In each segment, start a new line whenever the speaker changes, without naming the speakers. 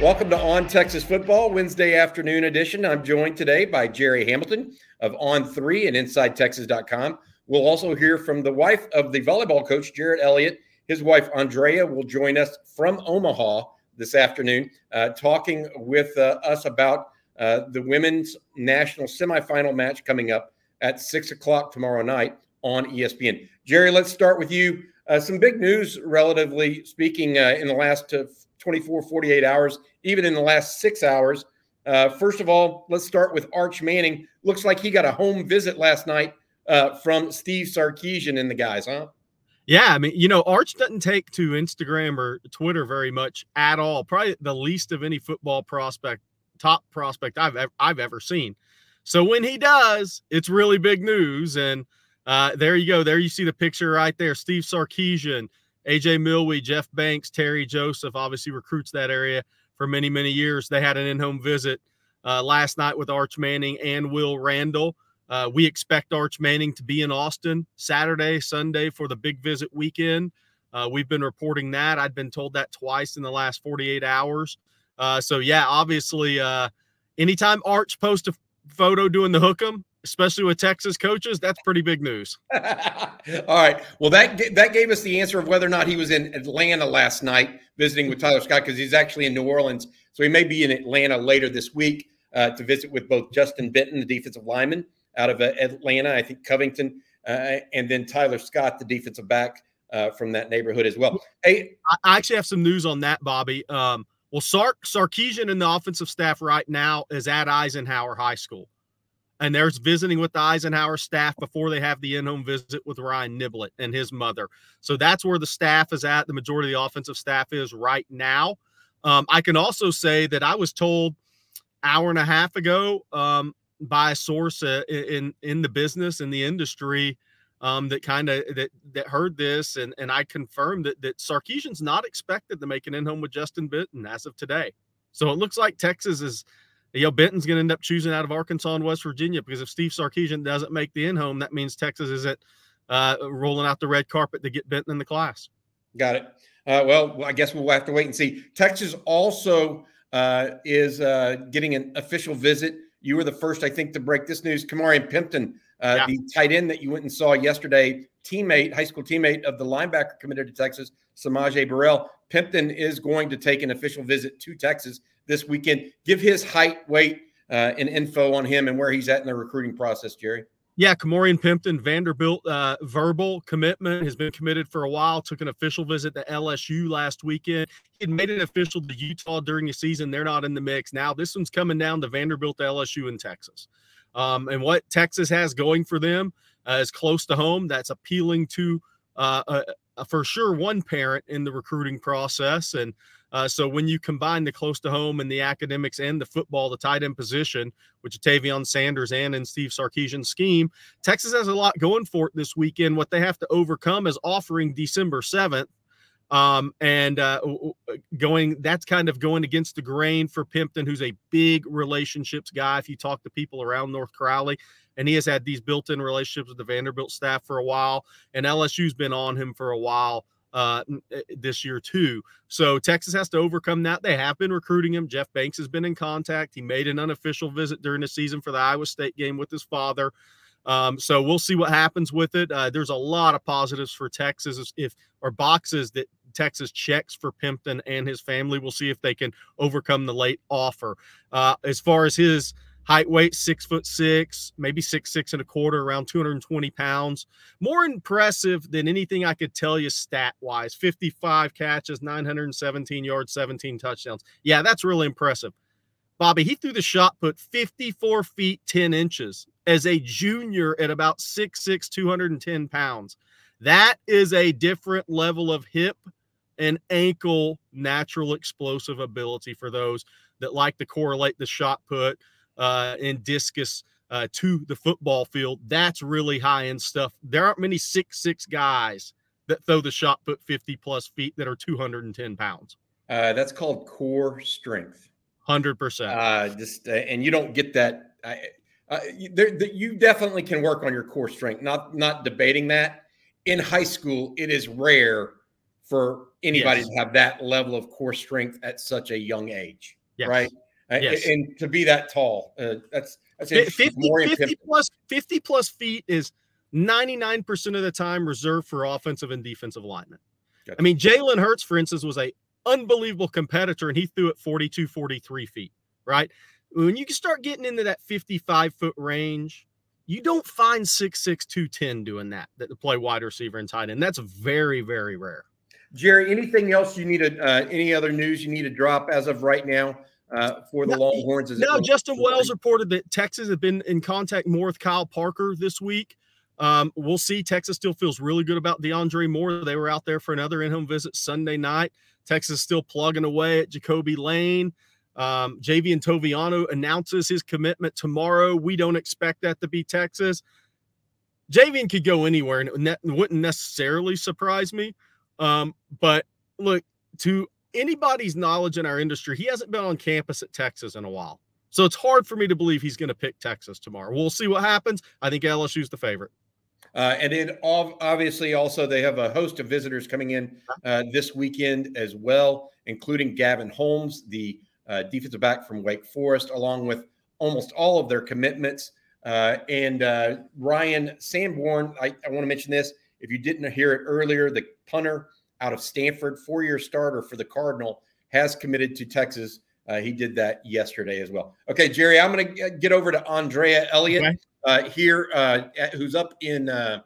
Welcome to On Texas Football, Wednesday afternoon edition. I'm joined today by Jerry Hamilton of On3 and InsideTexas.com. We'll also hear from the wife of the volleyball coach, Jerritt Elliott. His wife, Andrea, will join us from Omaha this afternoon, uh, talking with uh, us about uh, the women's national semifinal match coming up at 6 o'clock tomorrow night on ESPN. Jerry, let's start with you. Uh, some big news, relatively speaking, uh, in the last uh, 24, 48 hours, even in the last six hours. Uh, first of all, let's start with Arch Manning. Looks like he got a home visit last night uh, from Steve Sarkisian and the guys, huh?
Yeah, I mean, you know, Arch doesn't take to Instagram or Twitter very much at all. Probably the least of any football prospect, top prospect I've ever, I've ever seen. So when he does, it's really big news. And uh, there you go. There you see the picture right there. Steve Sarkisian, AJ Milwee, Jeff Banks, Terry Joseph obviously recruits that area for many, many years. They had an in home visit uh, last night with Arch Manning and Will Randall. Uh, we expect Arch Manning to be in Austin Saturday, Sunday for the big visit weekend. Uh, we've been reporting that. I'd been told that twice in the last 48 hours. Uh, so, yeah, obviously, uh, anytime Arch posts a photo doing the hook 'em, especially with Texas coaches, that's pretty big news.
All right. Well, that that gave us the answer of whether or not he was in Atlanta last night visiting with Tyler Scott because he's actually in New Orleans, so he may be in Atlanta later this week uh, to visit with both Justin Benton, the defensive lineman out of uh, Atlanta, I think Covington, uh, and then Tyler Scott, the defensive back uh, from that neighborhood as well. Hey,
I actually have some news on that, Bobby. Um, well, Sark Sarkisian and the offensive staff right now is at Eisenhower High School and there's visiting with the Eisenhower staff before they have the in-home visit with Ryan Niblett and his mother. So that's where the staff is at. The majority of the offensive staff is right now. Um, I can also say that I was told hour and a half ago um, by a source uh, in in the business in the industry um, that kind of that that heard this, and and I confirmed that that Sarkisian's not expected to make an in-home with Justin Benton as of today. So it looks like Texas is you know, Benton's going to end up choosing out of Arkansas and West Virginia because if Steve Sarkisian doesn't make the in home, that means Texas isn't uh, rolling out the red carpet to get Benton in the class.
Got it. Uh, well, I guess we'll have to wait and see. Texas also uh, is uh, getting an official visit. You were the first, I think, to break this news. Kamarian Pimpton, uh, yeah. the tight end that you went and saw yesterday, teammate, high school teammate of the linebacker committed to Texas, S'Maje Burrell. Pimpton is going to take an official visit to Texas this weekend. Give his height, weight, uh, and info on him and where he's at in the recruiting process, Jerry.
Yeah, Kamorian Pimpton, Vanderbilt uh, verbal commitment has been committed for a while. Took an official visit to LSU last weekend. He had made it official to Utah during the season. They're not in the mix now. This one's coming down to Vanderbilt, LSU, and Texas. Um, and what Texas has going for them uh, is close to home. That's appealing to uh for sure one parent in the recruiting process. And uh, so when you combine the close to home and the academics and the football, the tight end position, which Tavion Sanders and in Steve Sarkisian's scheme, Texas has a lot going for it this weekend. What they have to overcome is offering December 7th. Um, and uh, going that's kind of going against the grain for Pimpton, who's a big relationships guy. If you talk to people around North Crowley, and he has had these built-in relationships with the Vanderbilt staff for a while, and LSU's been on him for a while uh, eh, this year too. So Texas has to overcome that. They have been recruiting him. Jeff Banks has been in contact. He made an unofficial visit during the season for the Iowa State game with his father. Um, so we'll see what happens with it. Uh, there's a lot of positives for Texas if or boxes that Texas checks for Pimpton and his family. We'll see if they can overcome the late offer. Uh, as far as his height weight six foot six maybe six six and a quarter around 220 pounds. More impressive than anything i could tell you stat wise 55 catches 917 yards 17 touchdowns. Yeah that's really impressive. Bobby he threw the shot put 54 feet 10 inches as a junior at about 6'6 210 pounds. That is a different level of hip and ankle natural explosive ability for those that like to correlate the shot put uh, and discus uh, to the football field. That's really high end stuff. There aren't many six six guys that throw the shot put 50 plus feet that are 210 pounds.
Uh, that's called core strength.
Hundred percent.
Uh, just uh, and you don't get that. Uh, you, there, you definitely can work on your core strength. Not not debating that. In high school, it is rare for anybody yes. to have that level of core strength at such a young age, yes. right? Yes. And, to be that tall, uh, that's that's
50, 50 plus 50 plus feet is 99% of the time reserved for offensive and defensive linemen. Gotcha. I mean, Jalen Hurts, for instance, was a unbelievable competitor and he threw it 42, 43 feet, right? When you start getting into that 55 foot range, you don't find 6'6, 210 doing that, that to play wide receiver and tight end. That's very, very rare.
Jerry, anything else you need to, uh, any other news you need to drop as of right now uh, for the Longhorns?
Is no, Justin Wells reported that Texas had been in contact more with Kyle Parker this week. Um, we'll see. Texas still feels really good about DeAndre Moore. They were out there for another in-home visit Sunday night. Texas still plugging away at Jacoby Lane. Um, Javien Toviano announces his commitment tomorrow. We don't expect that to be Texas. Javien could go anywhere, and it wouldn't necessarily surprise me. Um, but look, to anybody's knowledge in our industry, he hasn't been on campus at Texas in a while. So it's hard for me to believe he's going to pick Texas tomorrow. We'll see what happens. I think LSU's the favorite.
Uh, and then obviously also they have a host of visitors coming in uh, this weekend as well, including Gavin Holmes, the uh, defensive back from Wake Forest, along with almost all of their commitments. Uh, and uh, Ryan Sanborn, I, I want to mention this. If you didn't hear it earlier, the punter out of Stanford, four-year starter for the Cardinal, has committed to Texas. Uh, he did that yesterday as well. Okay, Jerry, I'm going to get over to Andrea Elliott okay. uh, here, uh, who's up in uh,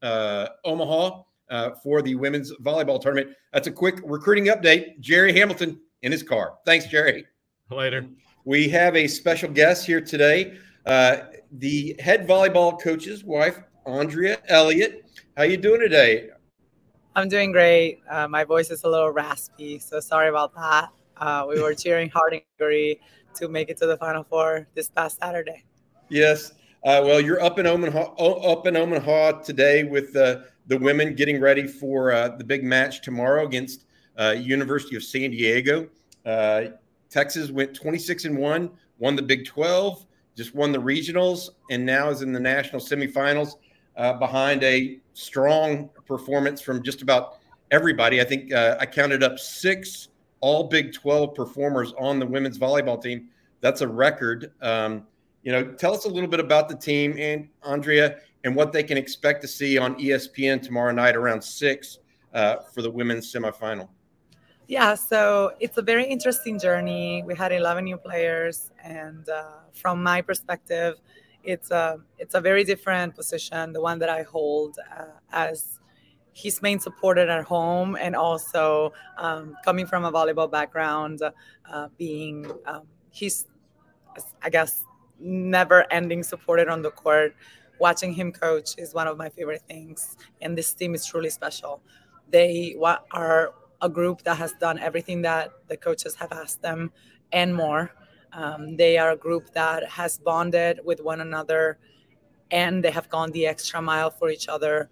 uh, Omaha uh, for the women's volleyball tournament. That's a quick recruiting update. Jerry Hamilton in his car. Thanks, Jerry.
Later.
We have a special guest here today. the head volleyball coach's wife, Andrea Elliott. How you doing today?
I'm doing great. Uh, my voice is a little raspy, so sorry about that. Uh, we were cheering hard and agree to make it to the Final Four this past Saturday.
Yes. Uh, well, you're up in Omaha, up in Omaha today with uh, the women getting ready for uh, the big match tomorrow against uh, University of San Diego. Texas went 26 and one, won the Big 12, just won the regionals, and now is in the national semifinals behind a strong performance from just about everybody. I think uh, I counted up six all Big 12 performers on the women's volleyball team. That's a record. Um, you know, tell us a little bit about the team and Andrea and what they can expect to see on ESPN tomorrow night around six uh, for the women's semifinal.
Yeah, so it's a very interesting journey. We had 11 new players, and uh, from my perspective, it's a it's a very different position, the one that I hold uh, as his main supporter at home, and also um, coming from a volleyball background, uh, being um, he's I guess never ending supported on the court. Watching him coach is one of my favorite things, and this team is truly special. They are a group that has done everything that the coaches have asked them and more. Um, they are a group that has bonded with one another and they have gone the extra mile for each other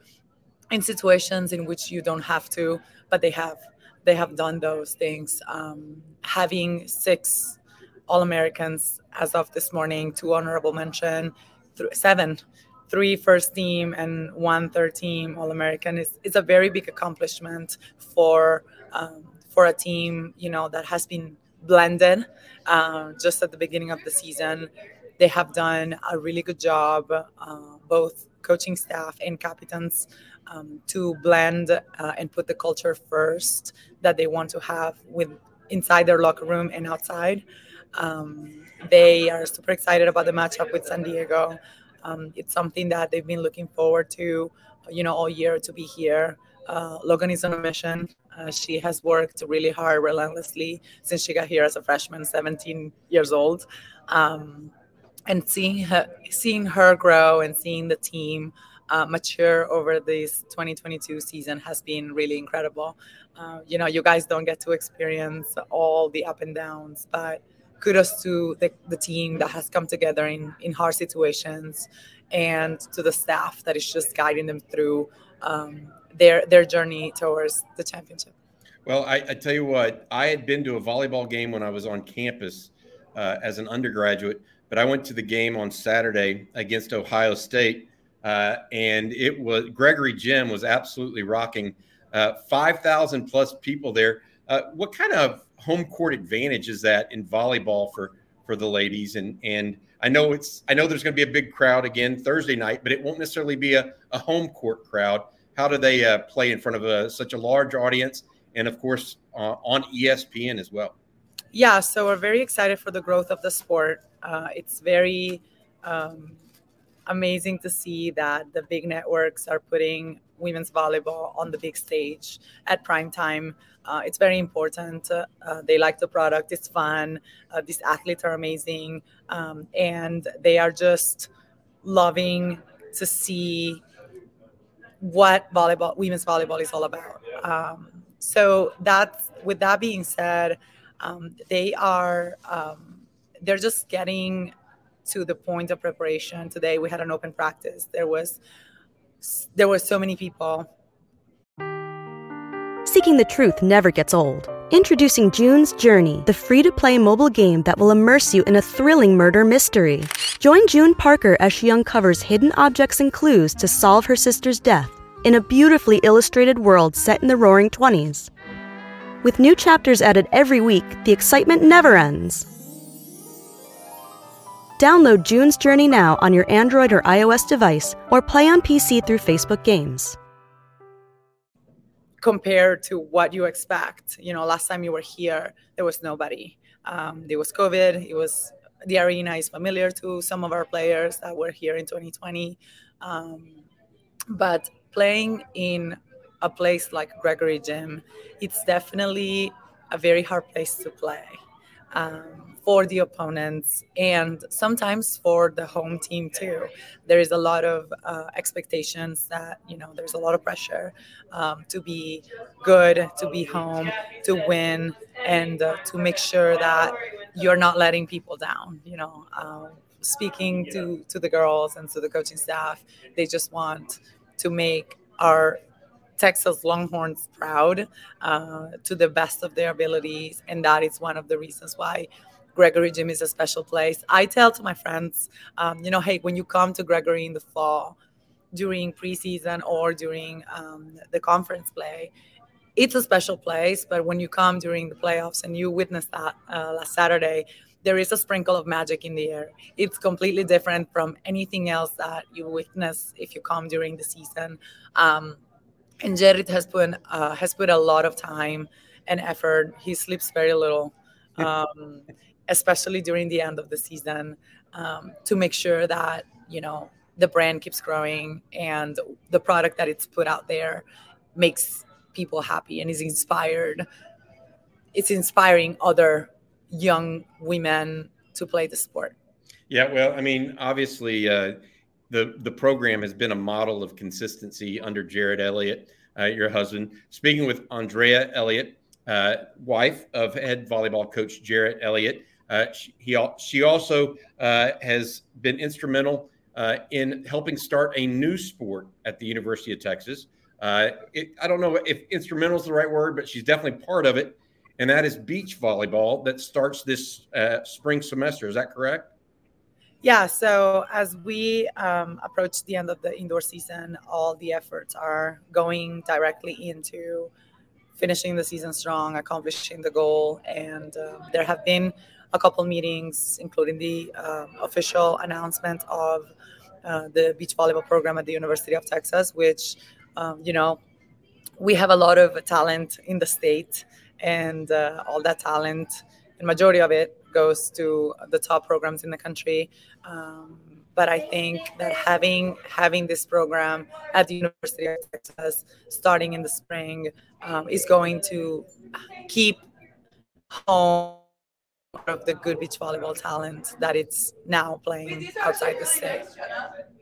in situations in which you don't have to, but they have. They have done those things. Um, having six All Americans as of this morning, two honorable mention, th- seven, three first team and one third team All American is, is a very big accomplishment for um, for a team you know that has been blended uh, just at the beginning of the season. They have done a really good job, uh, both coaching staff and captains, um, to blend uh, and put the culture first that they want to have with inside their locker room and outside. Um, they are super excited about the matchup with San Diego. Um, it's something that they've been looking forward to, you know, all year to be here. Uh, Logan is on a mission. Uh, she has worked really hard, relentlessly since she got here as a freshman, 17 years old. Um, and seeing her, seeing her grow and seeing the team uh, mature over this 2022 season has been really incredible. Uh, you know, you guys don't get to experience all the up and downs, but kudos to the, the team that has come together in, in hard situations and to the staff that is just guiding them through um, their their journey towards the championship.
Well, I, I, tell you what, I had been to a volleyball game when I was on campus uh, as an undergraduate, but I went to the game on Saturday against Ohio State, uh, and it was Gregory Gym was absolutely rocking uh, 5,000 plus people there. Uh, what kind of home court advantage is that in volleyball for for the ladies? And and I know it's I know there's going to be a big crowd again Thursday night, but it won't necessarily be a, a home court crowd. How do they uh, play in front of a, such a large audience, and of course uh, on ESPN as well?
Yeah, so we're very excited for the growth of the sport. Uh, it's very um, amazing to see that the big networks are putting women's volleyball on the big stage at prime time. Uh, it's very important. Uh, they like the product. It's fun. Uh, these athletes are amazing, um, and they are just loving to see what volleyball, women's volleyball, is all about. Um, so that's with that being said, um, they are um, they're just getting to the point of preparation. Today we had an open practice. There was there were so many people.
Seeking the truth never gets old. Introducing June's Journey, the free to play mobile game that will immerse you in a thrilling murder mystery. Join June Parker as she uncovers hidden objects and clues to solve her sister's death in a beautifully illustrated world set in the roaring 20s. With new chapters added every week, the excitement never ends. Download June's Journey now on your Android or iOS device or play on PC through Facebook Games.
Compared to what you expect, you know, last time you were here, there was nobody. Um, there was COVID. It was the arena is familiar to some of our players that were here in 2020. Um, but playing in a place like Gregory Gym, it's definitely a very hard place to play. Um, for the opponents and sometimes for the home team too. There is a lot of uh, expectations that, you know, there's a lot of pressure um, to be good, to be home, to win, and uh, to make sure that you're not letting people down, you know. Um, speaking to, to the girls and to the coaching staff, they just want to make our Texas Longhorns proud uh, to the best of their abilities. And that is one of the reasons why Gregory Gym is a special place. I tell to my friends, um, you know, hey, when you come to Gregory in the fall, during preseason or during um, the conference play, it's a special place. But when you come during the playoffs and you witness that uh, last Saturday, there is a sprinkle of magic in the air. It's completely different from anything else that you witness if you come during the season. Um, and Jerritt has put uh, has put a lot of time and effort. He sleeps very little. Um, especially during the end of the season, um, to make sure that you know the brand keeps growing and the product that it's put out there makes people happy and is inspired. It's inspiring other young women to play the sport.
Yeah, well, I mean, obviously, uh, the the program has been a model of consistency under Jerritt Elliott, uh, your husband. Speaking with Andrea Elliott, uh, wife of head volleyball coach Jerritt Elliott, uh, she, he, she also uh, has been instrumental uh, in helping start a new sport at the University of Texas. It, I don't know if instrumental is the right word, but she's definitely part of it. And that is beach volleyball that starts this uh, spring semester. Is that correct?
Yeah. So as we um, approach the end of the indoor season, all the efforts are going directly into finishing the season strong, accomplishing the goal. And um, there have been a couple meetings, including the um, official announcement of uh, the beach volleyball program at the University of Texas, which, um, you know, we have a lot of talent in the state, and uh, all that talent, and majority of it goes to the top programs in the country. Um, but I think that having having this program at the University of Texas starting in the spring um, is going to keep home of the good beach volleyball talent that it's now playing outside the state.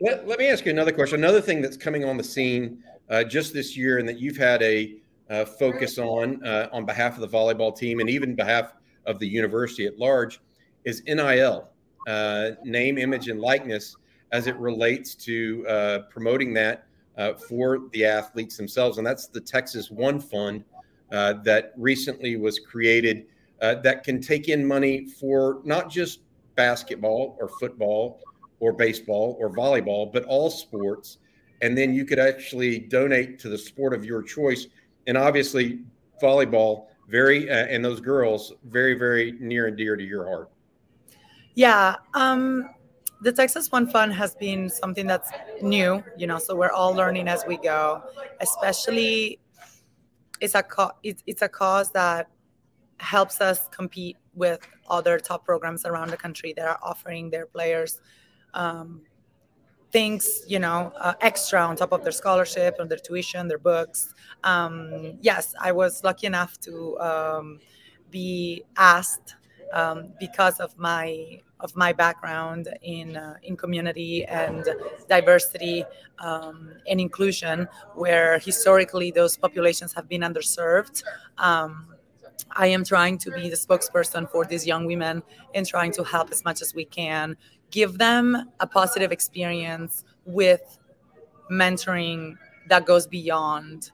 Let, let me ask you another question. Another thing that's coming on the scene uh, just this year and that you've had a uh, focus on uh, on behalf of the volleyball team and even behalf of the university at large is NIL, uh, name, image, and likeness, as it relates to uh, promoting that uh, for the athletes themselves. And that's the Texas One Fund that recently was created uh, that can take in money for not just basketball or football or baseball or volleyball, but all sports. And then you could actually donate to the sport of your choice. And obviously volleyball very uh, and those girls very very near and dear to your heart.
Yeah, um, the Texas One Fund has been something that's new, you know. So we're all learning as we go. Especially, it's a co- it's, it's a cause that helps us compete with other top programs around the country that are offering their players um, things, you know, uh, extra on top of their scholarship, on their tuition, their books. Um, yes, I was lucky enough to um, be asked um, because of my of my background in uh, in community and diversity um, and inclusion, where historically those populations have been underserved. Um, I am trying to be the spokesperson for these young women and trying to help as much as we can give them a positive experience with mentoring that goes beyond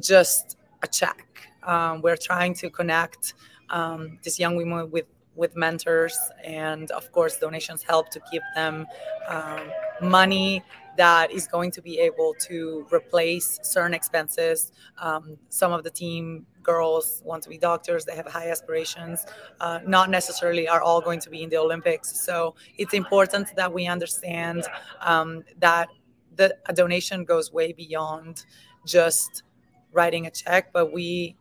just a check. Um, we're trying to connect um, these young women with with mentors, and of course, donations help to give them um, money that is going to be able to replace certain expenses. Um, some of the team girls want to be doctors, they have high aspirations, uh, not necessarily are all going to be in the Olympics. So it's important that we understand um, that the, a donation goes way beyond just writing a check, but we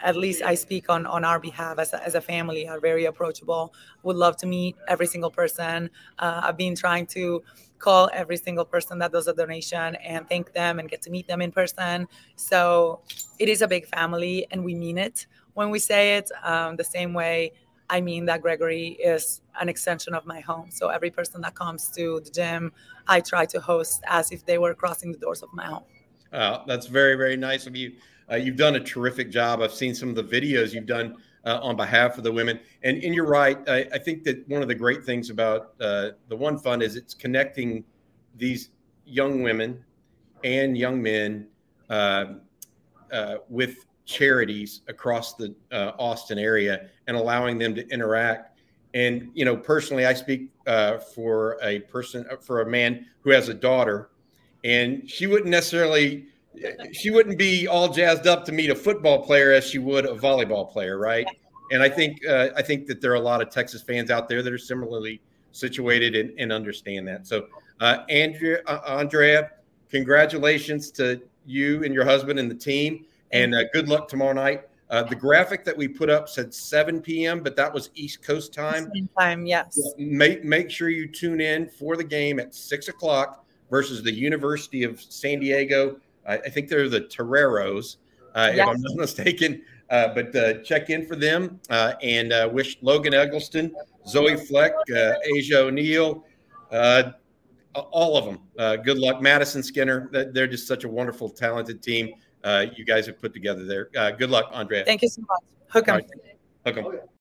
at least I speak on on our behalf as a, as a family are very approachable. Would love to meet every single person. Uh, I've been trying to call every single person that does a donation and thank them and get to meet them in person. So it is a big family, and we mean it when we say it. Um, the same way I mean that Gregory is an extension of my home. So every person that comes to the gym, I try to host as if they were crossing the doors of my home.
That's very, very nice of you. Uh, you've done a terrific job. I've seen some of the videos you've done uh, on behalf of the women. And, and you're right. I, I think that one of the great things about uh, the One Fund is it's connecting these young women and young men uh, uh, with charities across the uh, Austin area and allowing them to interact. And you know, personally, I speak for a person for a man who has a daughter, and she wouldn't necessarily she wouldn't be all jazzed up to meet a football player as she would a volleyball player, right? And I think uh, I think that there are a lot of Texas fans out there that are similarly situated and, and understand that. So, uh, Andrea, uh, Andrea, congratulations to you and your husband and the team, and uh, good luck tomorrow night. Uh, the graphic that we put up said 7 p.m., but that was East Coast time.
Same time, yes.
Make make sure you tune in for the game at six o'clock versus the University of San Diego I, I think they're the Toreros, uh, yes. if I'm not mistaken. Uh, but uh, check in for them uh, and uh, wish Logan Eggleston, Zoe Fleck, uh, Asjia O'Neal, all of them good luck. Madison Skinner, they're just such a wonderful, talented team you guys have put together there. good luck, Andrea.
Thank you so much. Hook 'em. Right.
Hook 'em.